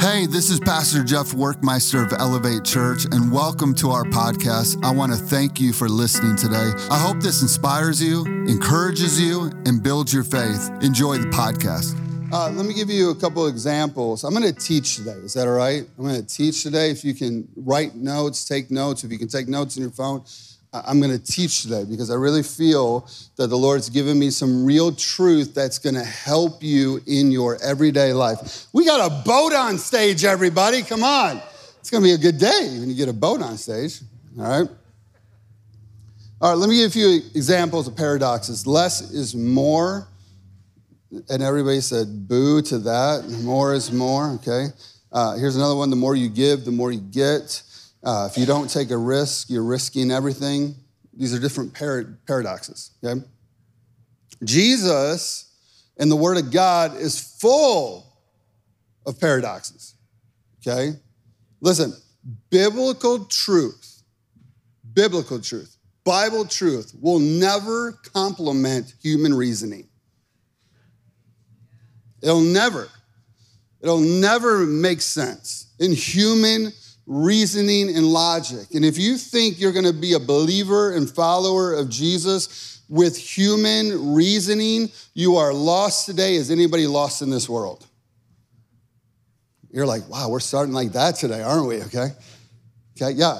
Hey, this is Pastor Jeff Workmeister of Elevate Church, and welcome to our podcast. I want to thank you for listening today. I hope this inspires you, encourages you, and builds your faith. Enjoy the podcast. Uh, let me give you a couple examples. I'm going to teach today. Is that all right? I'm going to teach today. If you can write notes, take notes. If you can take notes in your phone, I'm going to teach today because I really feel that the Lord's given me some real truth that's going to help you in your everyday life. We got a boat on stage, everybody. Come on. It's going to be a good day when you get a boat on stage. All right. All right, let me give you a few examples of paradoxes. Less is more. And everybody said boo to that. More is more, okay? Uh, here's another one the more you give, the more you get. Uh, if you don't take a risk, you're risking everything. These are different paradoxes, okay? Jesus and the Word of God is full of paradoxes, okay? Listen, biblical truth, biblical truth, Bible truth will never complement human reasoning. It'll never, it'll never make sense. In human reasoning and logic. And if you think you're going to be a believer and follower of Jesus with human reasoning, you are lost today. Is anybody lost in this world? You're like, wow, we're starting like that today, aren't we? Okay. Okay, yeah.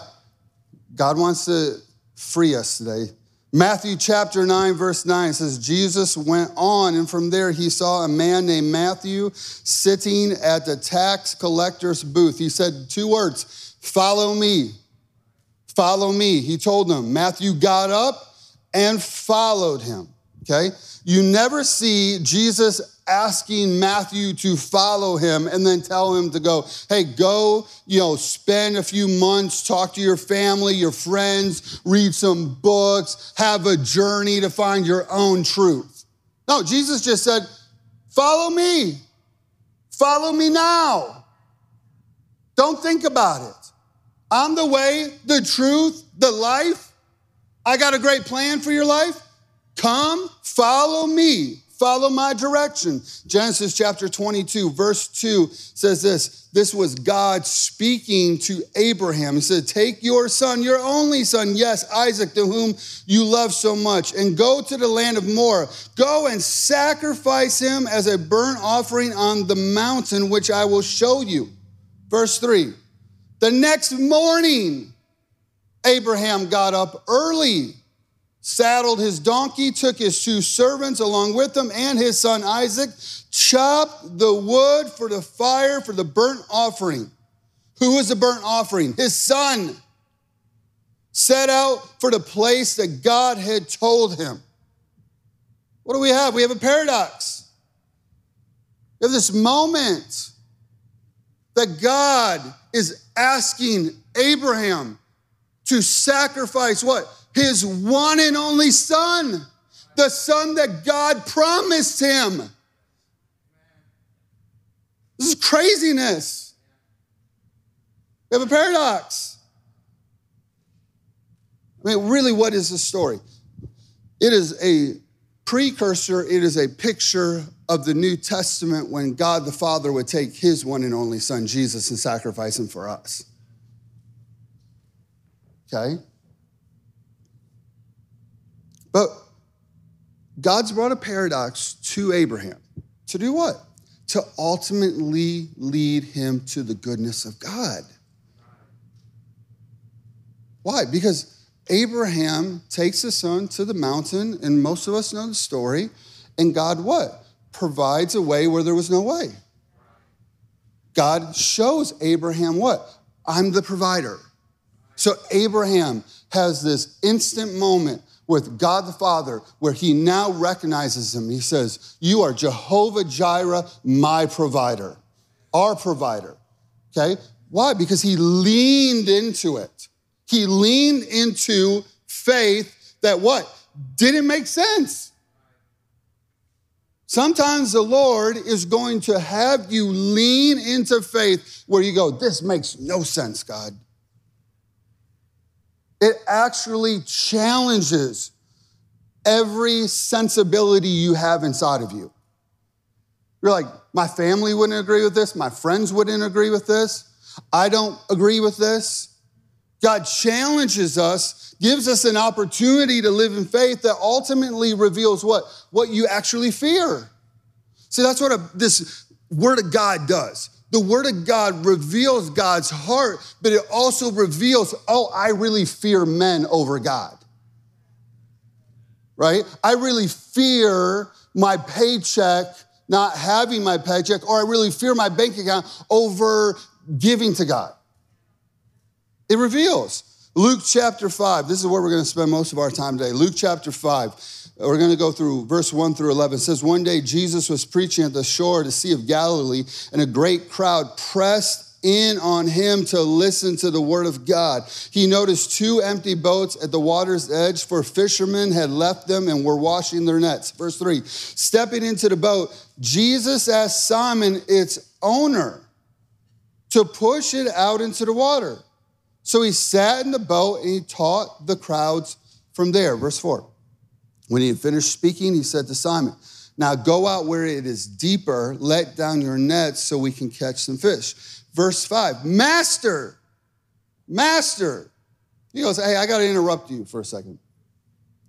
God wants to free us today. Matthew chapter 9, verse 9 says, Jesus went on, and from there he saw a man named Matthew sitting at the tax collector's booth. He said two words Follow me. Follow me. He told them. Matthew got up and followed him. Okay? You never see Jesus asking Matthew to follow him and then tell him to go, hey, go, you know, spend a few months, talk to your family, your friends, read some books, have a journey to find your own truth. No, Jesus just said, follow me. Follow me now. Don't think about it. I'm the way, the truth, the life. I got a great plan for your life. Come, follow me, follow my direction. Genesis chapter 22, verse 2 says this This was God speaking to Abraham. He said, Take your son, your only son, yes, Isaac, to whom you love so much, and go to the land of Moriah. Go and sacrifice him as a burnt offering on the mountain which I will show you. Verse 3 The next morning, Abraham got up early saddled his donkey, took his two servants along with him and his son Isaac, chopped the wood for the fire for the burnt offering. Who was the burnt offering? His son. Set out for the place that God had told him. What do we have? We have a paradox. We have this moment that God is asking Abraham to sacrifice what? His one and only son, the son that God promised him. This is craziness. We have a paradox. I mean, really, what is the story? It is a precursor, it is a picture of the New Testament when God the Father would take his one and only son, Jesus, and sacrifice him for us. Okay? But God's brought a paradox to Abraham. To do what? To ultimately lead him to the goodness of God. Why? Because Abraham takes his son to the mountain, and most of us know the story. And God, what? Provides a way where there was no way. God shows Abraham what? I'm the provider. So Abraham has this instant moment with God the Father, where he now recognizes him. He says, You are Jehovah Jireh, my provider, our provider. Okay? Why? Because he leaned into it. He leaned into faith that what? Didn't make sense. Sometimes the Lord is going to have you lean into faith where you go, This makes no sense, God. It actually challenges every sensibility you have inside of you. You're like, my family wouldn't agree with this, my friends wouldn't agree with this, I don't agree with this. God challenges us, gives us an opportunity to live in faith that ultimately reveals what? What you actually fear. See, that's what a, this Word of God does. The Word of God reveals God's heart, but it also reveals, oh, I really fear men over God. Right? I really fear my paycheck not having my paycheck, or I really fear my bank account over giving to God. It reveals. Luke chapter 5, this is where we're going to spend most of our time today. Luke chapter 5. We're going to go through verse 1 through 11. It says, One day Jesus was preaching at the shore of the Sea of Galilee, and a great crowd pressed in on him to listen to the word of God. He noticed two empty boats at the water's edge, for fishermen had left them and were washing their nets. Verse 3 Stepping into the boat, Jesus asked Simon, its owner, to push it out into the water. So he sat in the boat and he taught the crowds from there. Verse 4. When he had finished speaking, he said to Simon, Now go out where it is deeper, let down your nets so we can catch some fish. Verse 5 Master, Master. He goes, Hey, I got to interrupt you for a second.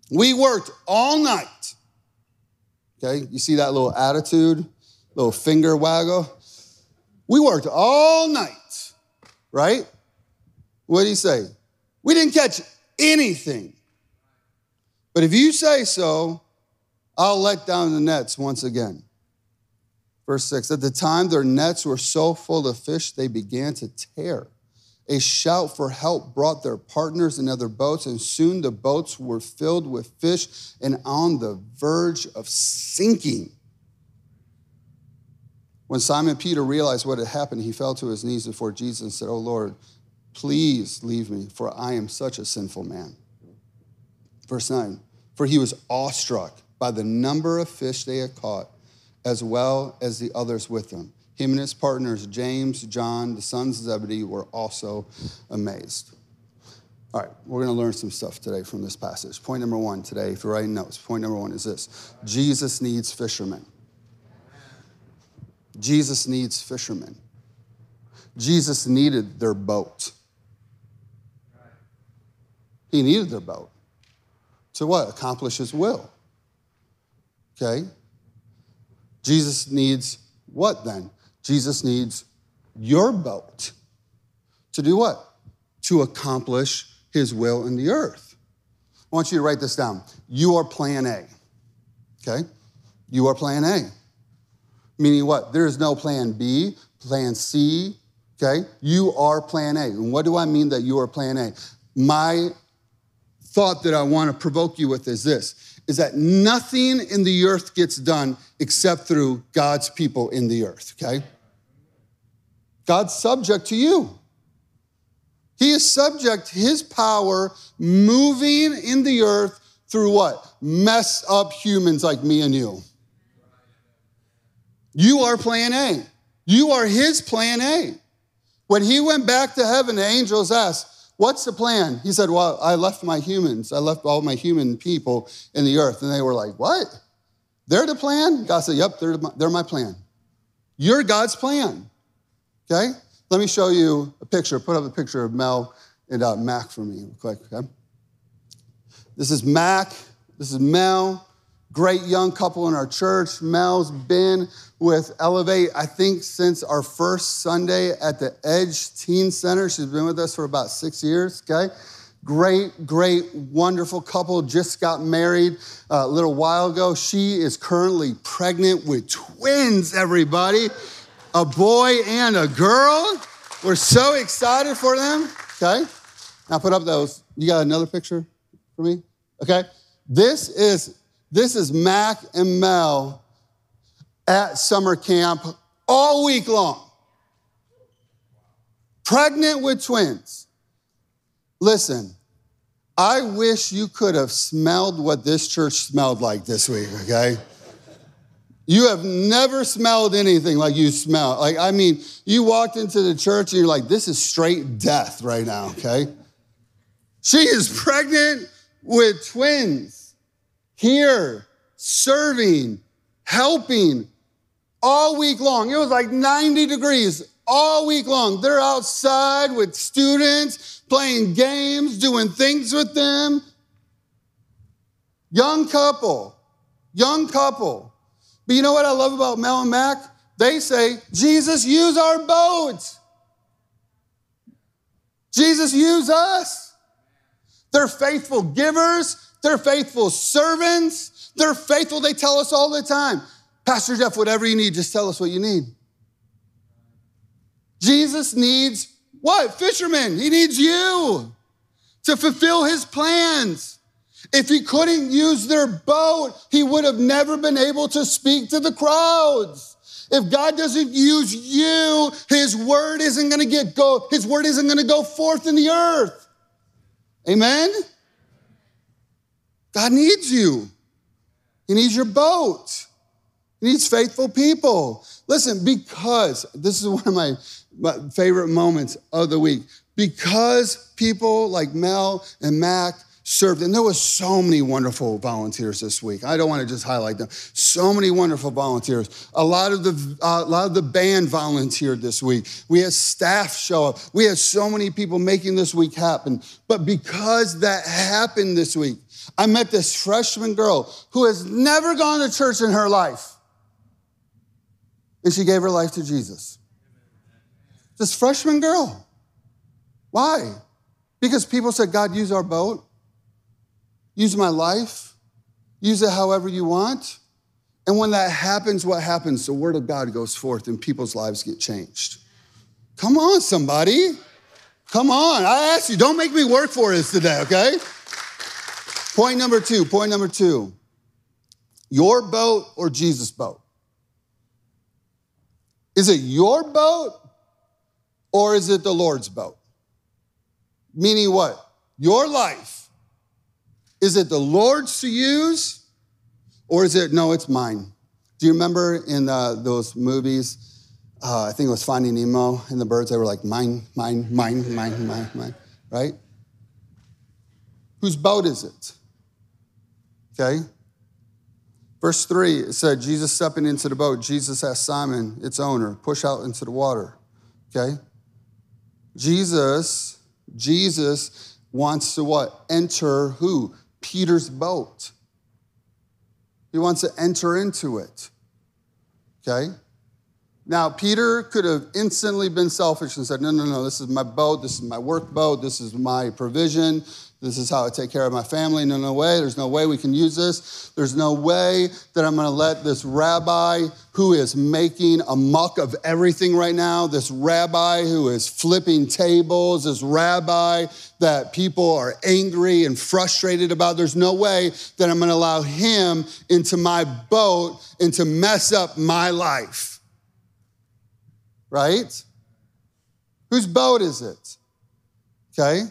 We worked all night. Okay, you see that little attitude, little finger waggle? We worked all night, right? What did he say? We didn't catch anything. But if you say so, I'll let down the nets once again. Verse 6 At the time their nets were so full of fish, they began to tear. A shout for help brought their partners in other boats, and soon the boats were filled with fish and on the verge of sinking. When Simon Peter realized what had happened, he fell to his knees before Jesus and said, Oh Lord, please leave me, for I am such a sinful man. Verse 9 For he was awestruck by the number of fish they had caught, as well as the others with them. Him and his partners, James, John, the sons of Zebedee, were also amazed. All right, we're going to learn some stuff today from this passage. Point number one today, if you're writing notes, point number one is this Jesus needs fishermen. Jesus needs fishermen. Jesus needed their boat. He needed their boat to what? Accomplish his will. Okay? Jesus needs what then? Jesus needs your boat to do what? To accomplish his will in the earth. I want you to write this down. You are plan A. Okay? You are plan A. Meaning what? There is no plan B, plan C, okay? You are plan A. And what do I mean that you are plan A? My thought that I want to provoke you with is this is that nothing in the earth gets done except through God's people in the earth, okay? God's subject to you. He is subject, his power moving in the earth through what? Mess up humans like me and you. You are plan A. You are his plan A. When he went back to heaven, the angels asked, What's the plan? He said, Well, I left my humans. I left all my human people in the earth. And they were like, What? They're the plan? God said, Yep, they're, they're my plan. You're God's plan. Okay? Let me show you a picture. Put up a picture of Mel and uh, Mac for me, real quick. Okay? This is Mac. This is Mel. Great young couple in our church. Mel's been with Elevate, I think, since our first Sunday at the Edge Teen Center. She's been with us for about six years, okay? Great, great, wonderful couple. Just got married uh, a little while ago. She is currently pregnant with twins, everybody a boy and a girl. We're so excited for them, okay? Now put up those. You got another picture for me? Okay? This is this is Mac and Mel at summer camp all week long. Pregnant with twins. Listen, I wish you could have smelled what this church smelled like this week, okay? You have never smelled anything like you smell. Like, I mean, you walked into the church and you're like, this is straight death right now, okay? She is pregnant with twins here, serving, helping, all week long. It was like 90 degrees all week long. They're outside with students, playing games, doing things with them. Young couple, young couple. But you know what I love about Mel and Mac? They say, Jesus, use our boats. Jesus, use us. They're faithful givers, they're faithful servants, they're faithful. They tell us all the time, Pastor Jeff, whatever you need, just tell us what you need. Jesus needs what? Fishermen. He needs you to fulfill his plans. If he couldn't use their boat, he would have never been able to speak to the crowds. If God doesn't use you, his word isn't going to get go his word isn't going to go forth in the earth. Amen. God needs you. He needs your boat. He needs faithful people. Listen, because this is one of my my favorite moments of the week because people like Mel and Mac served, and there was so many wonderful volunteers this week. I don't want to just highlight them. So many wonderful volunteers. A lot of the uh, a lot of the band volunteered this week. We had staff show up. We had so many people making this week happen. But because that happened this week, I met this freshman girl who has never gone to church in her life, and she gave her life to Jesus. This freshman girl. Why? Because people said, God, use our boat, use my life, use it however you want. And when that happens, what happens? The word of God goes forth and people's lives get changed. Come on, somebody. Come on. I ask you, don't make me work for this today, okay? Point number two, point number two. Your boat or Jesus' boat? Is it your boat or is it the Lord's boat? Meaning what? Your life. Is it the Lord's to use or is it, no, it's mine? Do you remember in uh, those movies? Uh, I think it was Finding Nemo and the birds, they were like, mine, mine, mine, mine, mine, mine, right? Whose boat is it? Okay. Verse three, it said, Jesus stepping into the boat, Jesus asked Simon, its owner, push out into the water. Okay. Jesus, Jesus wants to what? Enter who? Peter's boat. He wants to enter into it. Okay? Now, Peter could have instantly been selfish and said, No, no, no, this is my boat. This is my work boat. This is my provision. This is how I take care of my family. No, no way. There's no way we can use this. There's no way that I'm going to let this rabbi who is making a muck of everything right now, this rabbi who is flipping tables, this rabbi that people are angry and frustrated about, there's no way that I'm going to allow him into my boat and to mess up my life. Right? Whose boat is it? Okay?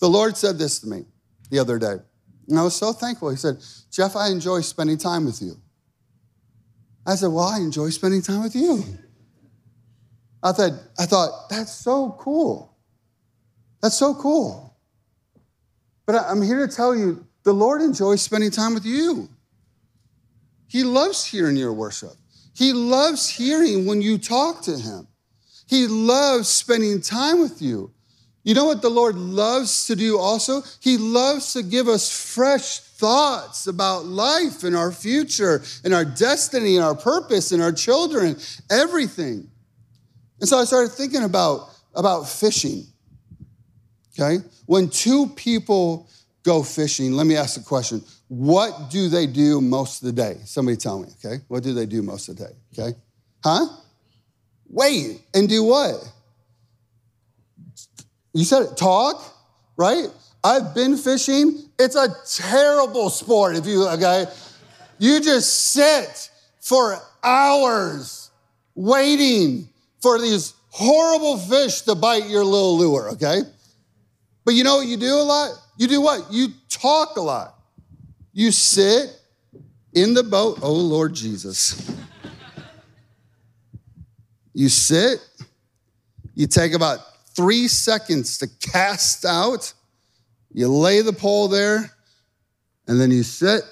The Lord said this to me the other day, and I was so thankful. He said, Jeff, I enjoy spending time with you. I said, Well, I enjoy spending time with you. I thought, I thought, that's so cool. That's so cool. But I'm here to tell you, the Lord enjoys spending time with you. He loves hearing your worship. He loves hearing when you talk to him. He loves spending time with you. You know what the Lord loves to do also? He loves to give us fresh thoughts about life and our future and our destiny and our purpose and our children, everything. And so I started thinking about, about fishing. Okay? When two people go fishing, let me ask a question. What do they do most of the day? Somebody tell me, okay? What do they do most of the day? Okay? Huh? Wait and do what? You said it, talk, right? I've been fishing. It's a terrible sport if you, okay? You just sit for hours waiting for these horrible fish to bite your little lure, okay? But you know what you do a lot? You do what? You talk a lot. You sit in the boat. Oh, Lord Jesus. You sit, you take about three seconds to cast out. You lay the pole there, and then you sit,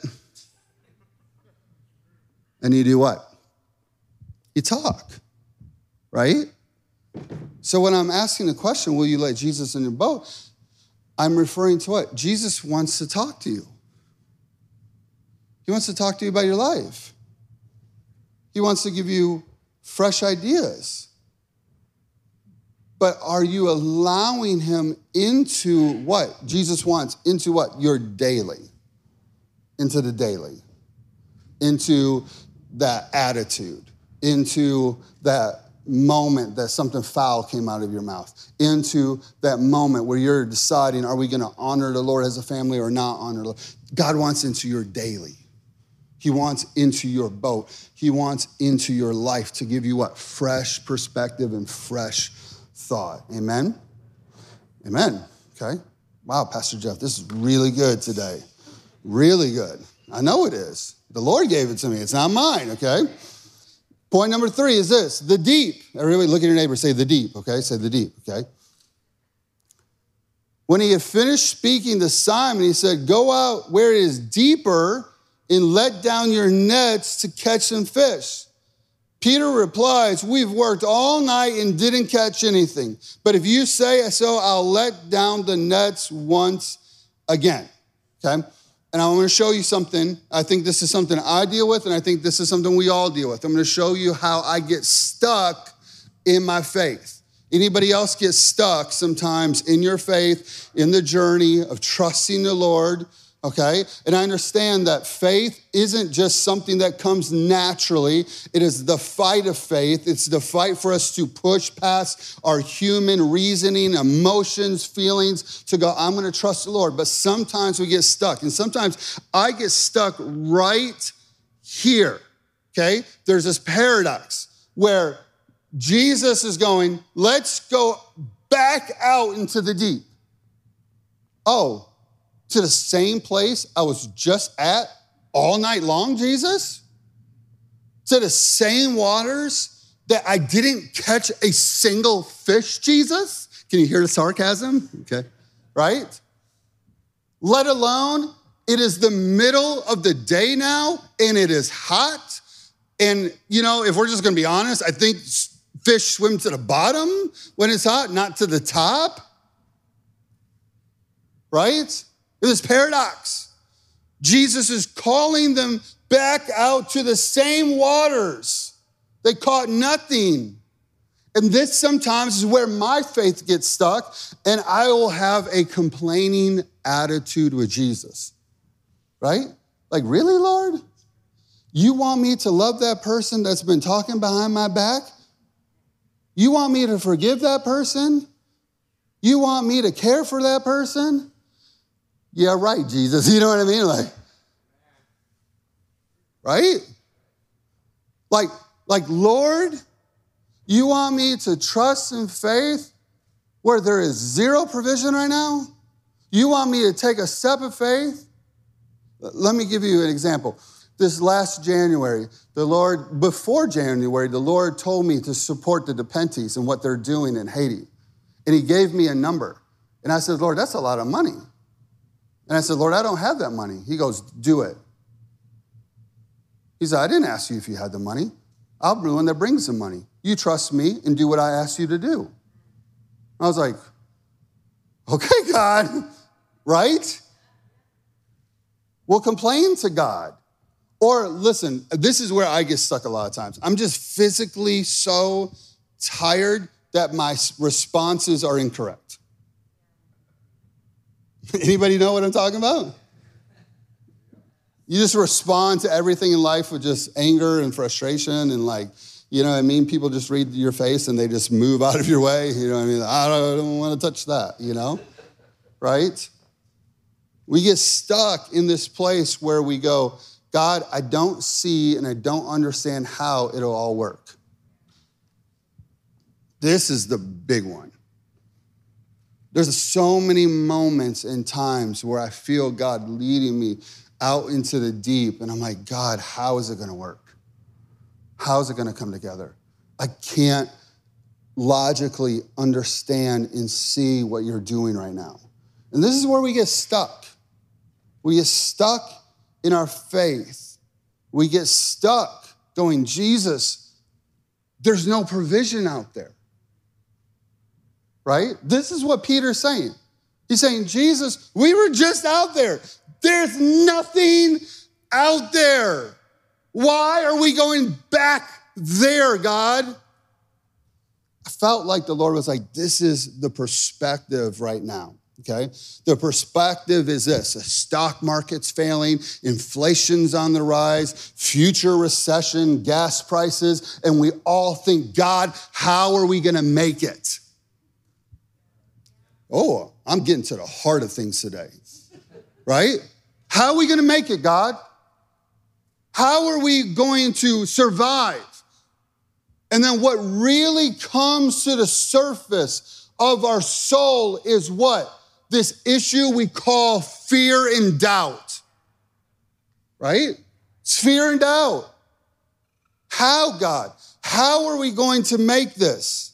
and you do what? you talk, right? So when I'm asking the question, will you let Jesus in your boat? I'm referring to what? Jesus wants to talk to you. He wants to talk to you about your life. He wants to give you fresh ideas. But are you allowing him into what? Jesus wants into what? Your daily. Into the daily. Into that attitude. Into that moment that something foul came out of your mouth, into that moment where you're deciding, are we going to honor the Lord as a family or not honor the Lord? God wants into your daily. He wants into your boat. He wants into your life to give you what? Fresh perspective and fresh thought. Amen? Amen. Okay. Wow, Pastor Jeff, this is really good today. Really good. I know it is. The Lord gave it to me. It's not mine, okay? Point number three is this the deep. Everybody look at your neighbor, say the deep, okay? Say the deep, okay? When he had finished speaking to Simon, he said, Go out where it is deeper and let down your nets to catch some fish. Peter replies, We've worked all night and didn't catch anything. But if you say so, I'll let down the nets once again. Okay? And I'm going to show you something. I think this is something I deal with, and I think this is something we all deal with. I'm going to show you how I get stuck in my faith. Anybody else get stuck sometimes in your faith, in the journey of trusting the Lord? Okay? And I understand that faith isn't just something that comes naturally, it is the fight of faith. It's the fight for us to push past our human reasoning, emotions, feelings to go, I'm gonna trust the Lord. But sometimes we get stuck, and sometimes I get stuck right here, okay? There's this paradox where Jesus is going, let's go back out into the deep. Oh, to the same place I was just at all night long, Jesus? To the same waters that I didn't catch a single fish, Jesus? Can you hear the sarcasm? Okay, right? Let alone, it is the middle of the day now and it is hot. And, you know, if we're just gonna be honest, I think fish swim to the bottom when it's hot, not to the top. Right? This paradox. Jesus is calling them back out to the same waters. They caught nothing. And this sometimes is where my faith gets stuck, and I will have a complaining attitude with Jesus. Right? Like, really, Lord? You want me to love that person that's been talking behind my back? You want me to forgive that person? You want me to care for that person? Yeah, right, Jesus. You know what I mean? Like, right? Like, like, Lord, you want me to trust in faith where there is zero provision right now? You want me to take a step of faith? Let me give you an example. This last January, the Lord, before January, the Lord told me to support the Nepenthes and what they're doing in Haiti. And He gave me a number. And I said, Lord, that's a lot of money. And I said, Lord, I don't have that money. He goes, Do it. He said, I didn't ask you if you had the money. I'll be the one that brings the money. You trust me and do what I ask you to do. I was like, Okay, God, right? We'll complain to God. Or listen, this is where I get stuck a lot of times. I'm just physically so tired that my responses are incorrect. Anybody know what I'm talking about? You just respond to everything in life with just anger and frustration and like, you know what I mean? People just read your face and they just move out of your way. You know what I mean? I don't, I don't want to touch that, you know? Right? We get stuck in this place where we go, God, I don't see and I don't understand how it'll all work. This is the big one. There's so many moments and times where I feel God leading me out into the deep, and I'm like, God, how is it gonna work? How is it gonna come together? I can't logically understand and see what you're doing right now. And this is where we get stuck. We get stuck in our faith. We get stuck going, Jesus, there's no provision out there. Right? This is what Peter's saying. He's saying, Jesus, we were just out there. There's nothing out there. Why are we going back there, God? I felt like the Lord was like, this is the perspective right now. Okay. The perspective is this the stock market's failing, inflation's on the rise, future recession, gas prices, and we all think, God, how are we going to make it? Oh, I'm getting to the heart of things today, right? How are we going to make it, God? How are we going to survive? And then what really comes to the surface of our soul is what? This issue we call fear and doubt. Right? It's fear and doubt. How, God? How are we going to make this?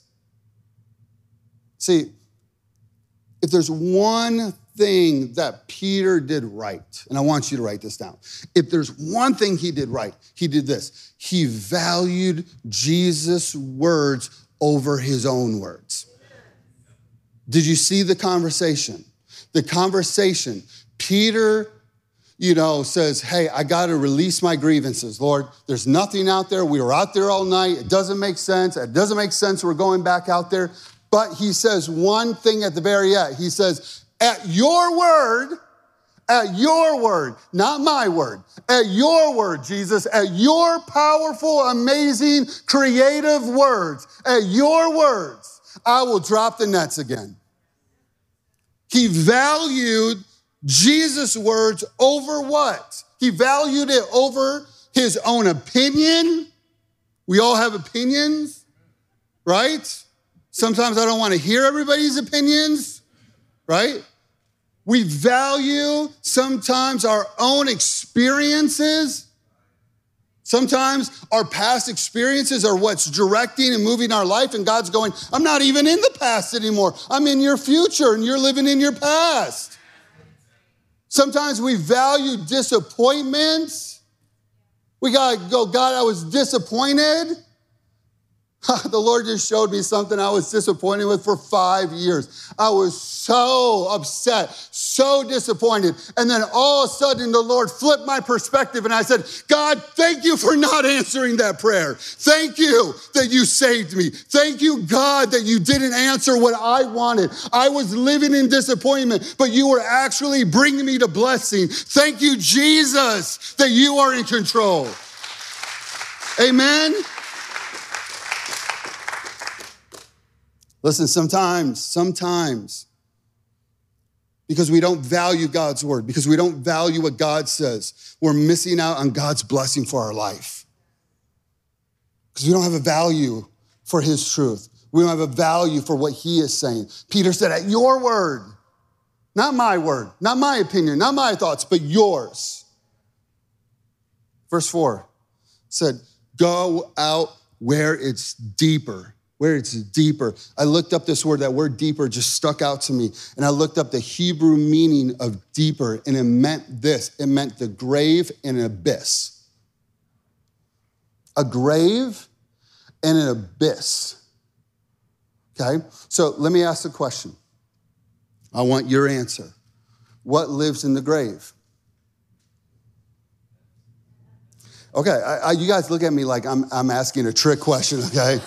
See, if there's one thing that Peter did right, and I want you to write this down. If there's one thing he did right, he did this. He valued Jesus' words over his own words. Did you see the conversation? The conversation, Peter, you know, says, Hey, I got to release my grievances. Lord, there's nothing out there. We were out there all night. It doesn't make sense. It doesn't make sense. We're going back out there. But he says one thing at the very end. He says, at your word, at your word, not my word, at your word, Jesus, at your powerful, amazing, creative words, at your words, I will drop the nets again. He valued Jesus' words over what? He valued it over his own opinion. We all have opinions, right? Sometimes I don't want to hear everybody's opinions, right? We value sometimes our own experiences. Sometimes our past experiences are what's directing and moving our life, and God's going, I'm not even in the past anymore. I'm in your future, and you're living in your past. Sometimes we value disappointments. We gotta go, God, I was disappointed. the Lord just showed me something I was disappointed with for five years. I was so upset, so disappointed. And then all of a sudden, the Lord flipped my perspective, and I said, God, thank you for not answering that prayer. Thank you that you saved me. Thank you, God, that you didn't answer what I wanted. I was living in disappointment, but you were actually bringing me to blessing. Thank you, Jesus, that you are in control. Amen. Listen, sometimes, sometimes, because we don't value God's word, because we don't value what God says, we're missing out on God's blessing for our life. Because we don't have a value for his truth. We don't have a value for what he is saying. Peter said, At your word, not my word, not my opinion, not my thoughts, but yours. Verse 4 said, Go out where it's deeper where it's deeper. I looked up this word, that word deeper just stuck out to me. And I looked up the Hebrew meaning of deeper, and it meant this it meant the grave and an abyss. A grave and an abyss. Okay? So let me ask the question. I want your answer. What lives in the grave? Okay, I, I, you guys look at me like I'm, I'm asking a trick question, okay?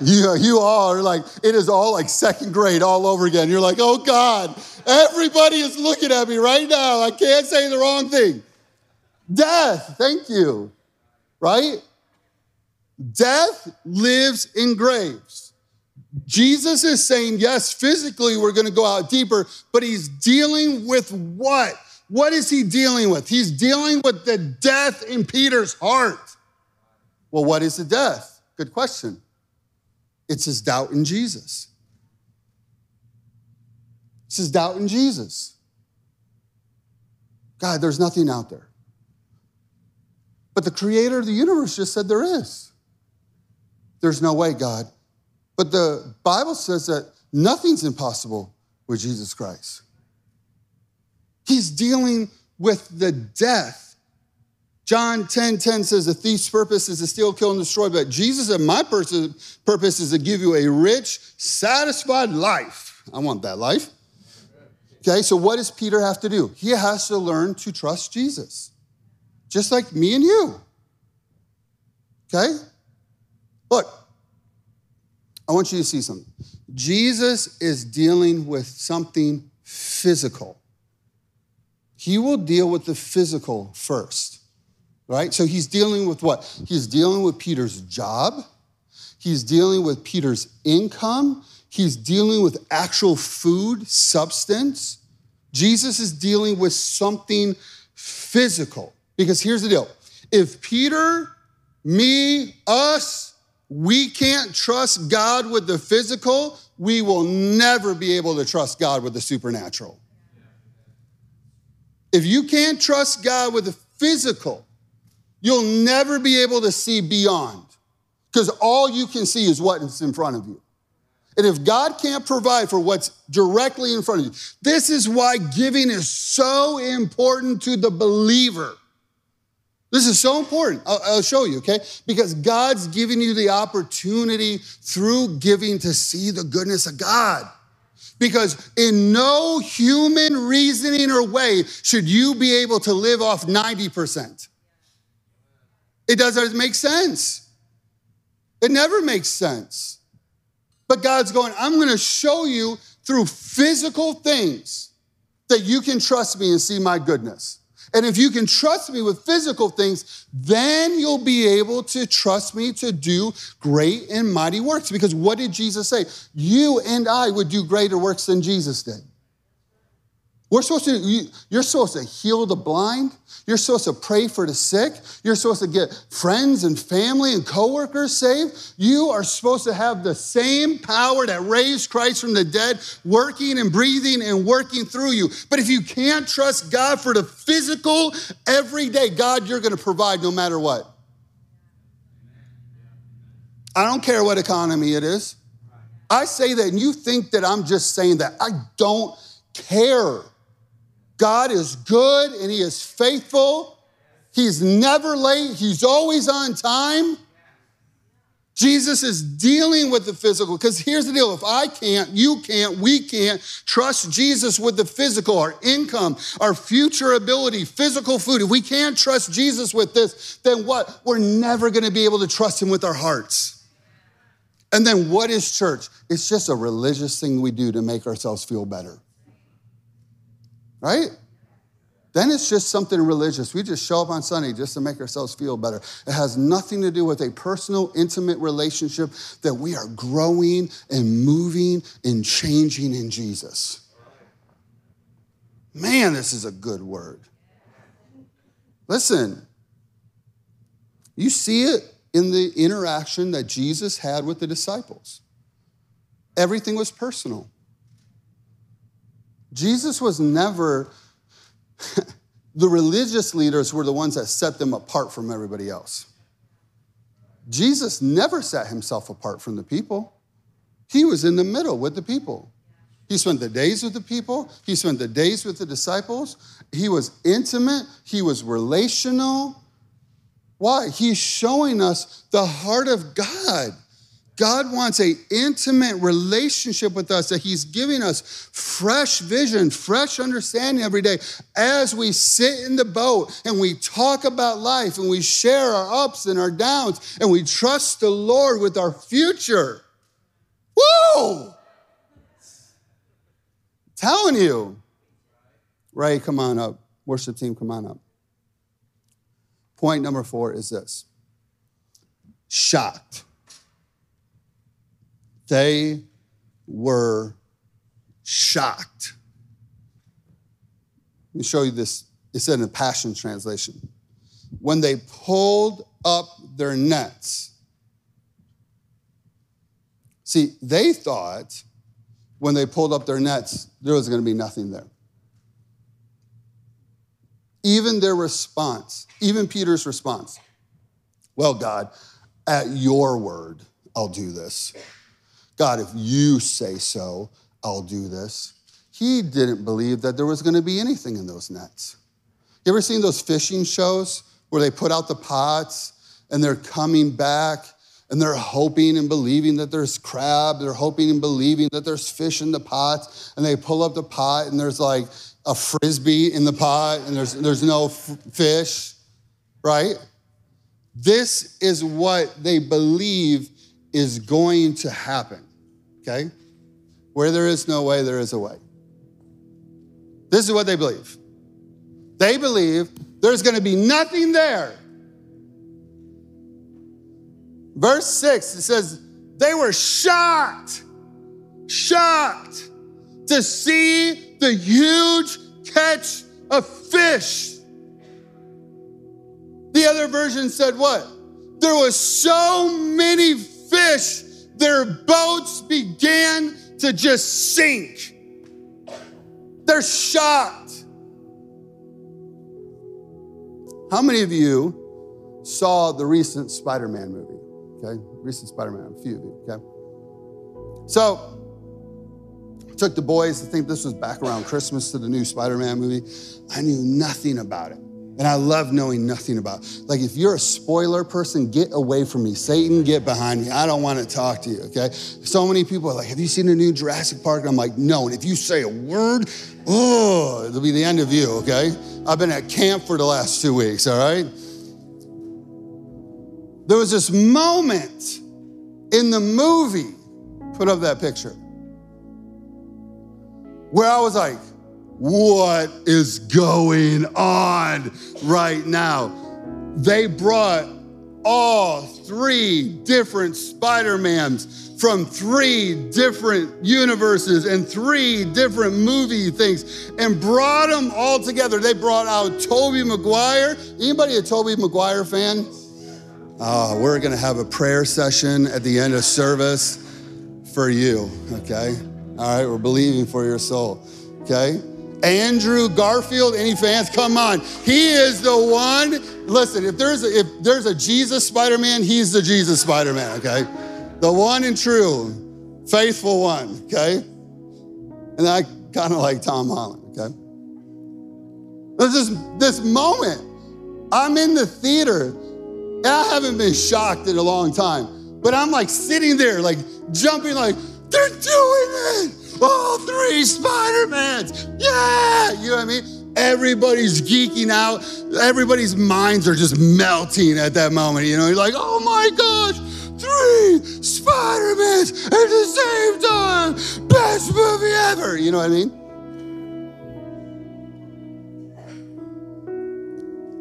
You, you all are like, it is all like second grade all over again. You're like, oh God, everybody is looking at me right now. I can't say the wrong thing. Death, thank you, right? Death lives in graves. Jesus is saying, yes, physically we're going to go out deeper, but he's dealing with what? What is he dealing with? He's dealing with the death in Peter's heart. Well, what is the death? Good question. It's his doubt in Jesus. It's his doubt in Jesus. God, there's nothing out there. But the creator of the universe just said there is. There's no way, God. But the Bible says that nothing's impossible with Jesus Christ. He's dealing with the death John 10 10 says, The thief's purpose is to steal, kill, and destroy. But Jesus said, My purpose is to give you a rich, satisfied life. I want that life. Okay, so what does Peter have to do? He has to learn to trust Jesus, just like me and you. Okay? Look, I want you to see something. Jesus is dealing with something physical. He will deal with the physical first, right? So he's dealing with what? He's dealing with Peter's job, he's dealing with Peter's income, he's dealing with actual food, substance. Jesus is dealing with something physical. Because here's the deal if Peter, me, us, we can't trust God with the physical, we will never be able to trust God with the supernatural. If you can't trust God with the physical, you'll never be able to see beyond because all you can see is what is in front of you. And if God can't provide for what's directly in front of you, this is why giving is so important to the believer. This is so important. I'll, I'll, show you, okay? Because God's giving you the opportunity through giving to see the goodness of God. Because in no human reasoning or way should you be able to live off 90%. It doesn't make sense. It never makes sense. But God's going, I'm going to show you through physical things that you can trust me and see my goodness. And if you can trust me with physical things, then you'll be able to trust me to do great and mighty works. Because what did Jesus say? You and I would do greater works than Jesus did. We're supposed to, you're supposed to heal the blind. You're supposed to pray for the sick. You're supposed to get friends and family and coworkers saved. You are supposed to have the same power that raised Christ from the dead working and breathing and working through you. But if you can't trust God for the physical every day, God, you're going to provide no matter what. I don't care what economy it is. I say that and you think that I'm just saying that. I don't care. God is good and He is faithful. He's never late, He's always on time. Jesus is dealing with the physical because here's the deal if I can't, you can't, we can't trust Jesus with the physical, our income, our future ability, physical food. If we can't trust Jesus with this, then what? We're never going to be able to trust Him with our hearts. And then what is church? It's just a religious thing we do to make ourselves feel better right? Then it's just something religious. We just show up on Sunday just to make ourselves feel better. It has nothing to do with a personal, intimate relationship that we are growing and moving and changing in Jesus. Man, this is a good word. Listen, you see it in the interaction that Jesus had with the disciples. Everything was personal. Jesus was never, the religious leaders were the ones that set them apart from everybody else. Jesus never set himself apart from the people. He was in the middle with the people. He spent the days with the people, he spent the days with the disciples. He was intimate, he was relational. Why? He's showing us the heart of God. God wants a intimate relationship with us that he's giving us fresh vision, fresh understanding every day as we sit in the boat and we talk about life and we share our ups and our downs and we trust the Lord with our future. Woo! telling you. Ray, come on up. Worship team, come on up. Point number 4 is this. Shocked they were shocked. Let me show you this. It said in the Passion Translation. When they pulled up their nets, see, they thought when they pulled up their nets, there was going to be nothing there. Even their response, even Peter's response, well, God, at your word, I'll do this. God, if you say so, I'll do this. He didn't believe that there was going to be anything in those nets. You ever seen those fishing shows where they put out the pots and they're coming back and they're hoping and believing that there's crab. They're hoping and believing that there's fish in the pots. And they pull up the pot and there's like a frisbee in the pot and there's, there's no f- fish, right? This is what they believe is going to happen, okay? Where there is no way, there is a way. This is what they believe. They believe there's going to be nothing there. Verse 6, it says, they were shocked, shocked to see the huge catch of fish. The other version said what? There was so many fish, their boats began to just sink. They're shocked. How many of you saw the recent Spider Man movie? Okay, recent Spider Man, a few of you, okay? So, took the boys, I think this was back around Christmas to the new Spider Man movie. I knew nothing about it. And I love knowing nothing about. Like if you're a spoiler person, get away from me. Satan, get behind me. I don't want to talk to you, okay? So many people are like, "Have you seen the new Jurassic Park?" And I'm like, "No." And if you say a word, oh, it'll be the end of you, okay? I've been at camp for the last 2 weeks, all right? There was this moment in the movie, put up that picture, where I was like, what is going on right now? They brought all three different Spider-Mans from three different universes and three different movie things and brought them all together. They brought out Tobey Maguire. Anybody a Tobey Maguire fan? Oh, we're gonna have a prayer session at the end of service for you, okay? All right, we're believing for your soul, okay? Andrew Garfield, any fans? Come on. He is the one. Listen, if there's a, if there's a Jesus Spider-Man, he's the Jesus Spider-Man, okay? The one and true, faithful one, okay? And I kind of like Tom Holland, okay? This, this moment. I'm in the theater, and I haven't been shocked in a long time, but I'm like sitting there, like jumping, like, they're doing it all three Spider-Mans. Yeah, you know what I mean? Everybody's geeking out. Everybody's minds are just melting at that moment. You know, you're like, oh my gosh, three Spider-Mans at the same time. Best movie ever. You know what I mean?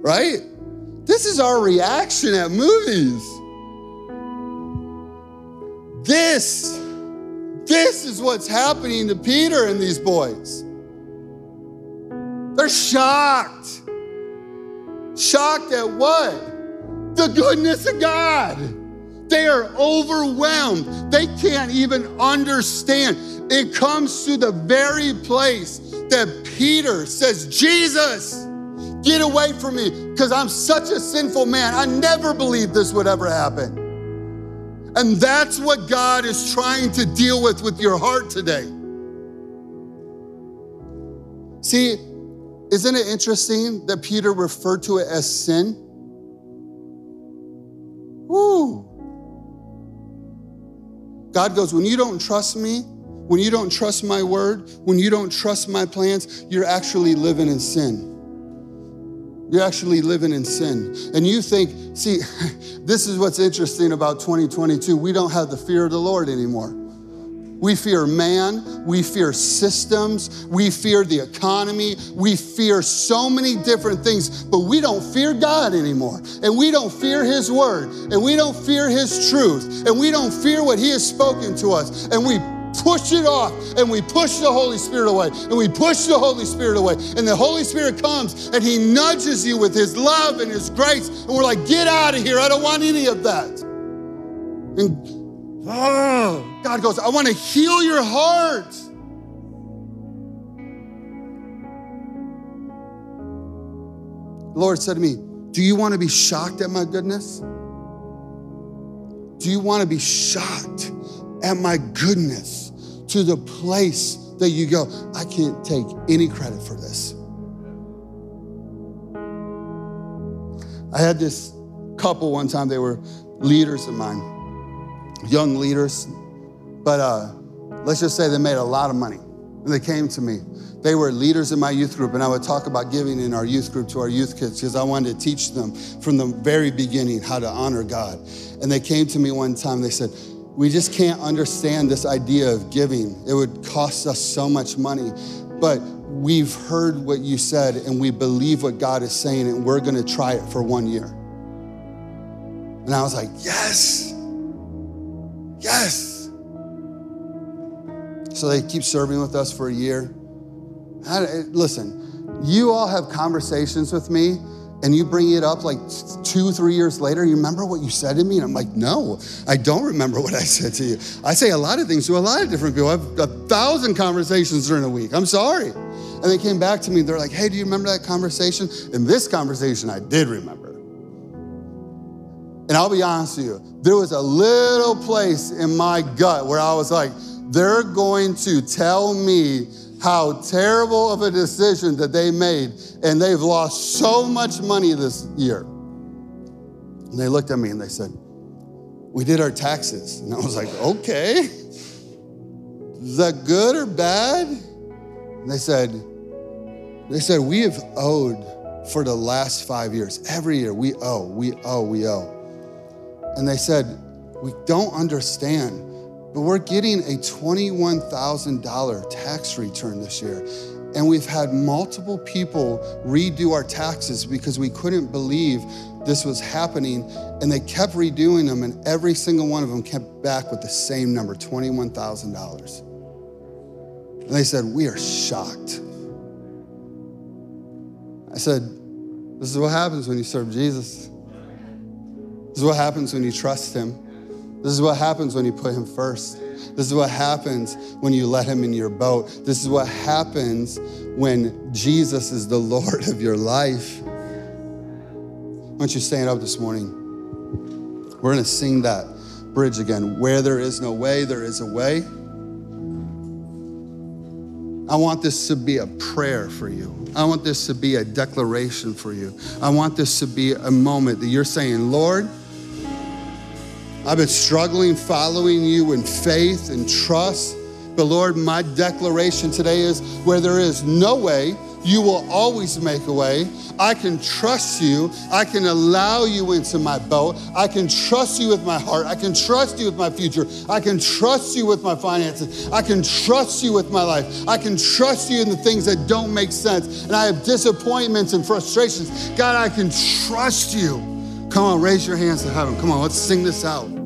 Right? This is our reaction at movies. This this is what's happening to Peter and these boys. They're shocked. Shocked at what? The goodness of God. They are overwhelmed. They can't even understand. It comes to the very place that Peter says, Jesus, get away from me because I'm such a sinful man. I never believed this would ever happen. And that's what God is trying to deal with with your heart today. See, isn't it interesting that Peter referred to it as sin? Woo. God goes, when you don't trust me, when you don't trust my word, when you don't trust my plans, you're actually living in sin. You're actually living in sin. And you think, see, this is what's interesting about 2022. We don't have the fear of the Lord anymore. We fear man, we fear systems, we fear the economy, we fear so many different things, but we don't fear God anymore. And we don't fear His word, and we don't fear His truth, and we don't fear what He has spoken to us. And we push it off and we push the Holy Spirit away and we push the Holy Spirit away. And the Holy Spirit comes and He nudges you with His love and His grace. And we're like, get out of here. I don't want any of that. And oh, God goes, I want to heal your heart. The Lord said to me, Do you want to be shocked at my goodness? Do you want to be shocked at my goodness to the place that you go, I can't take any credit for this. I had this couple one time, they were leaders of mine, young leaders, but uh, let's just say they made a lot of money. And they came to me. They were leaders in my youth group, and I would talk about giving in our youth group to our youth kids because I wanted to teach them from the very beginning how to honor God. And they came to me one time, they said, We just can't understand this idea of giving. It would cost us so much money. But we've heard what you said, and we believe what God is saying, and we're gonna try it for one year. And I was like, Yes, yes. So they keep serving with us for a year. listen, you all have conversations with me and you bring it up like two, three years later, you remember what you said to me? And I'm like, no, I don't remember what I said to you. I say a lot of things to a lot of different people. I have a thousand conversations during a week. I'm sorry. And they came back to me, they're like, hey, do you remember that conversation? And this conversation I did remember. And I'll be honest with you, there was a little place in my gut where I was like, they're going to tell me how terrible of a decision that they made, and they've lost so much money this year. And they looked at me and they said, We did our taxes. And I was like, Okay. Is that good or bad? And they said, they said, we have owed for the last five years. Every year we owe, we owe, we owe. And they said, we don't understand but we're getting a $21,000 tax return this year. And we've had multiple people redo our taxes because we couldn't believe this was happening. And they kept redoing them, and every single one of them kept back with the same number $21,000. And they said, We are shocked. I said, This is what happens when you serve Jesus. This is what happens when you trust Him. This is what happens when you put him first. This is what happens when you let him in your boat. This is what happens when Jesus is the Lord of your life. Why don't you stand up this morning? We're going to sing that bridge again. Where there is no way, there is a way. I want this to be a prayer for you. I want this to be a declaration for you. I want this to be a moment that you're saying, Lord, I've been struggling following you in faith and trust. But Lord, my declaration today is where there is no way, you will always make a way. I can trust you. I can allow you into my boat. I can trust you with my heart. I can trust you with my future. I can trust you with my finances. I can trust you with my life. I can trust you in the things that don't make sense. And I have disappointments and frustrations. God, I can trust you. Come on, raise your hands to heaven. Come on, let's sing this out.